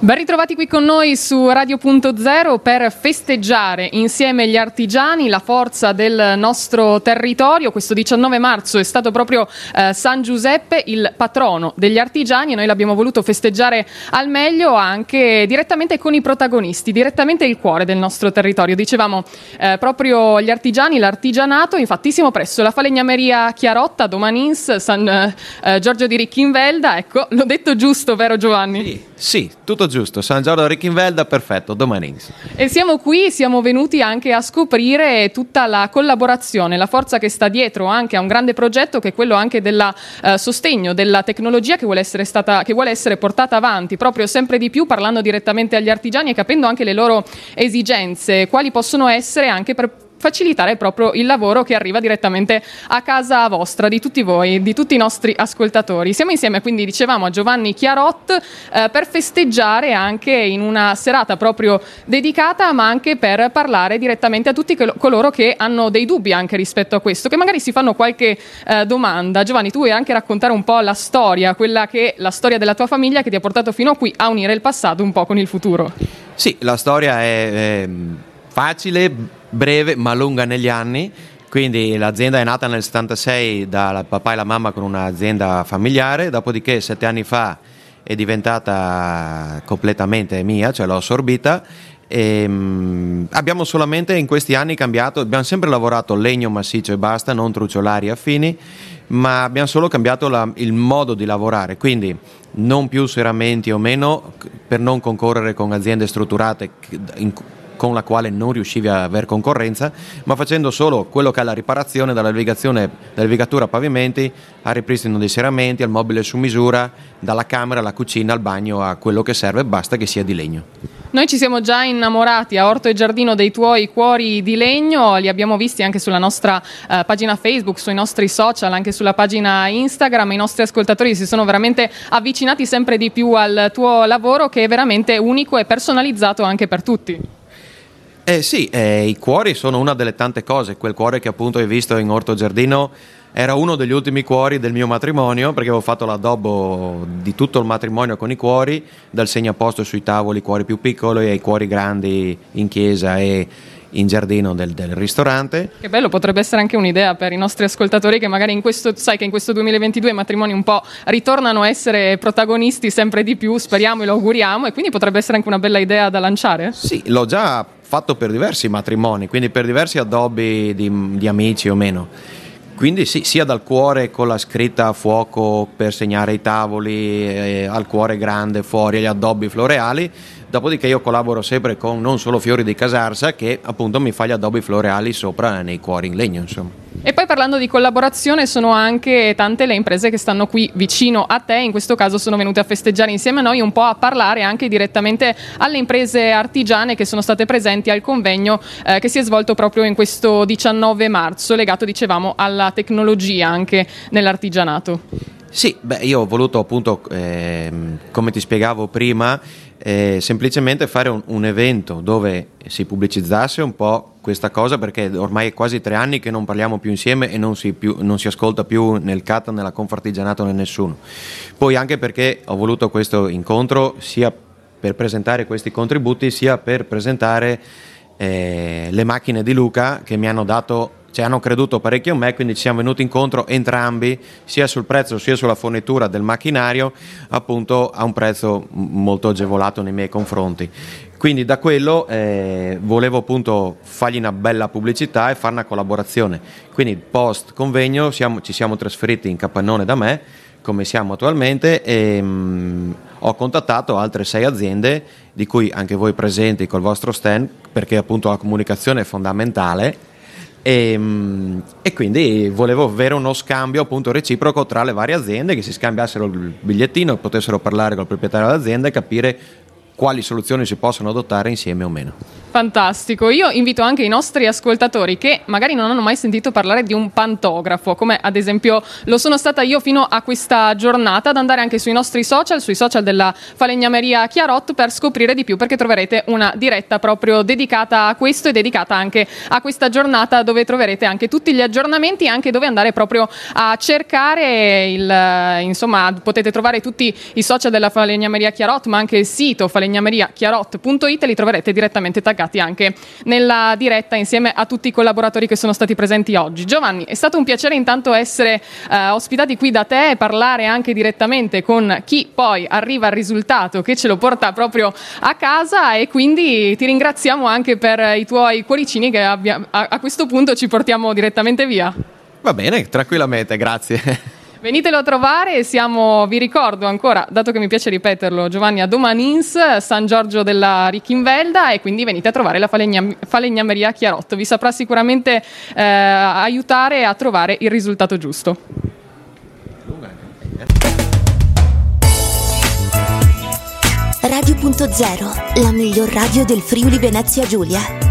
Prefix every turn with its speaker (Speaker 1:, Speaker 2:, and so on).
Speaker 1: Ben ritrovati qui con noi su Radio.0 per festeggiare insieme agli artigiani la forza del nostro territorio. Questo 19 marzo è stato proprio eh, San Giuseppe il patrono degli artigiani e noi l'abbiamo voluto festeggiare al meglio anche direttamente con i protagonisti, direttamente il cuore del nostro territorio. Dicevamo eh, proprio gli artigiani, l'artigianato, infattissimo presso la falegnameria Chiarotta, Domanins, San eh, Giorgio di Ricchinvelda. Ecco, l'ho detto giusto, vero Giovanni?
Speaker 2: Sì, sì tutto giusto, San Giorgio Ricchinvelda, perfetto, domani.
Speaker 1: E siamo qui, siamo venuti anche a scoprire tutta la collaborazione, la forza che sta dietro anche a un grande progetto che è quello anche del eh, sostegno della tecnologia che vuole, stata, che vuole essere portata avanti proprio sempre di più parlando direttamente agli artigiani e capendo anche le loro esigenze, quali possono essere anche per facilitare proprio il lavoro che arriva direttamente a casa vostra, di tutti voi, di tutti i nostri ascoltatori. Siamo insieme, quindi dicevamo, a Giovanni Chiarot eh, per festeggiare anche in una serata proprio dedicata, ma anche per parlare direttamente a tutti coloro che hanno dei dubbi anche rispetto a questo, che magari si fanno qualche eh, domanda. Giovanni, tu vuoi anche raccontare un po' la storia, quella che la storia della tua famiglia che ti ha portato fino a qui a unire il passato un po' con il futuro.
Speaker 2: Sì, la storia è, è facile, breve ma lunga negli anni. Quindi l'azienda è nata nel 76 dal papà e la mamma con un'azienda familiare, dopodiché sette anni fa è diventata completamente mia, cioè l'ho assorbita. E, um, abbiamo solamente in questi anni cambiato, abbiamo sempre lavorato legno massiccio e basta, non truciolari affini, ma abbiamo solo cambiato la, il modo di lavorare, quindi non più serramenti o meno per non concorrere con aziende strutturate in, con la quale non riuscivi a avere concorrenza, ma facendo solo quello che è la riparazione dalla levigatura a pavimenti al ripristino dei serramenti, al mobile su misura, dalla camera alla cucina, al bagno, a quello che serve, basta che sia di legno.
Speaker 1: Noi ci siamo già innamorati a Orto e Giardino dei tuoi cuori di legno, li abbiamo visti anche sulla nostra uh, pagina Facebook, sui nostri social, anche sulla pagina Instagram. I nostri ascoltatori si sono veramente avvicinati sempre di più al tuo lavoro che è veramente unico e personalizzato anche per tutti.
Speaker 2: Eh sì, eh, i cuori sono una delle tante cose, quel cuore che appunto hai visto in Orto Giardino era uno degli ultimi cuori del mio matrimonio perché avevo fatto l'addobbo di tutto il matrimonio con i cuori, dal segnaposto sui tavoli, cuori più piccoli ai cuori grandi in chiesa e in giardino del, del, ristorante.
Speaker 1: Che bello, potrebbe essere anche un'idea per i nostri ascoltatori che magari in questo, sai che in questo 2022 i matrimoni un po' ritornano a essere protagonisti sempre di più, speriamo e lo auguriamo, e quindi potrebbe essere anche una bella idea da lanciare?
Speaker 2: Sì, l'ho già fatto per diversi matrimoni, quindi per diversi addobbi di, di amici o meno. Quindi sì, sia dal cuore con la scritta a fuoco per segnare i tavoli, eh, al cuore grande fuori, agli addobbi floreali, Dopodiché io collaboro sempre con non solo Fiori di Casarsa che appunto mi fa gli addobbi floreali sopra nei cuori in legno. Insomma.
Speaker 1: E poi parlando di collaborazione sono anche tante le imprese che stanno qui vicino a te, in questo caso sono venute a festeggiare insieme a noi un po' a parlare anche direttamente alle imprese artigiane che sono state presenti al convegno eh, che si è svolto proprio in questo 19 marzo, legato dicevamo alla tecnologia anche nell'artigianato.
Speaker 2: Sì, beh, io ho voluto appunto, eh, come ti spiegavo prima, eh, semplicemente fare un, un, evento dove si pubblicizzasse un po' questa cosa perché ormai è quasi tre anni che non parliamo più insieme e non si, più, non si ascolta più nel CAT, nella Confartigianato né nessuno. Poi anche perché ho voluto questo incontro sia per presentare questi contributi sia per presentare eh, le macchine di Luca che mi hanno dato cioè hanno creduto parecchio in me, quindi ci siamo venuti incontro entrambi, sia sul prezzo sia sulla fornitura del macchinario, appunto a un prezzo molto agevolato nei miei confronti. Quindi da quello eh, volevo appunto fargli una bella pubblicità e fare una collaborazione. Quindi post convegno siamo, ci siamo trasferiti in Capannone da me, come siamo attualmente, e mh, mm, ho contattato altre sei aziende, di cui anche voi presenti col vostro stand, perché appunto la comunicazione è fondamentale e, ehm, e, quindi volevo avere uno scambio appunto reciproco tra le varie aziende che si scambiassero il bigliettino, potessero parlare con il proprietario dell'azienda e capire quali soluzioni si possono adottare insieme o meno.
Speaker 1: Fantastico, io invito anche i nostri ascoltatori che magari non hanno mai sentito parlare di un pantografo, come ad esempio lo sono stata io fino a questa giornata, ad andare anche sui nostri social, sui social della Falegnameria Chiarot per scoprire di più perché troverete una diretta proprio dedicata a questo e dedicata anche a questa giornata dove troverete anche tutti gli aggiornamenti e anche dove andare proprio a cercare il, insomma potete trovare tutti i social della Falegnameria Chiarot ma anche il sito falegnameriachiarot.it li troverete direttamente taggati anche nella diretta insieme a tutti i collaboratori che sono stati presenti oggi. Giovanni, è stato un piacere intanto essere eh, ospitati qui da te e parlare anche direttamente con chi poi arriva al risultato che ce lo porta proprio a casa e quindi ti ringraziamo anche per i tuoi cuoricini che abbia, a, a questo punto ci portiamo direttamente via.
Speaker 2: Va bene, tranquillamente, grazie.
Speaker 1: Venitelo a trovare, siamo, vi ricordo ancora, dato che mi piace ripeterlo, Giovanni a Domanins, San Giorgio della Ricchinvelda e quindi venite a trovare la falegna, falegnameria Chiarotto, vi saprà sicuramente eh, aiutare a trovare il risultato giusto.
Speaker 3: Radio.0, la miglior radio del Friuli Venezia Giulia.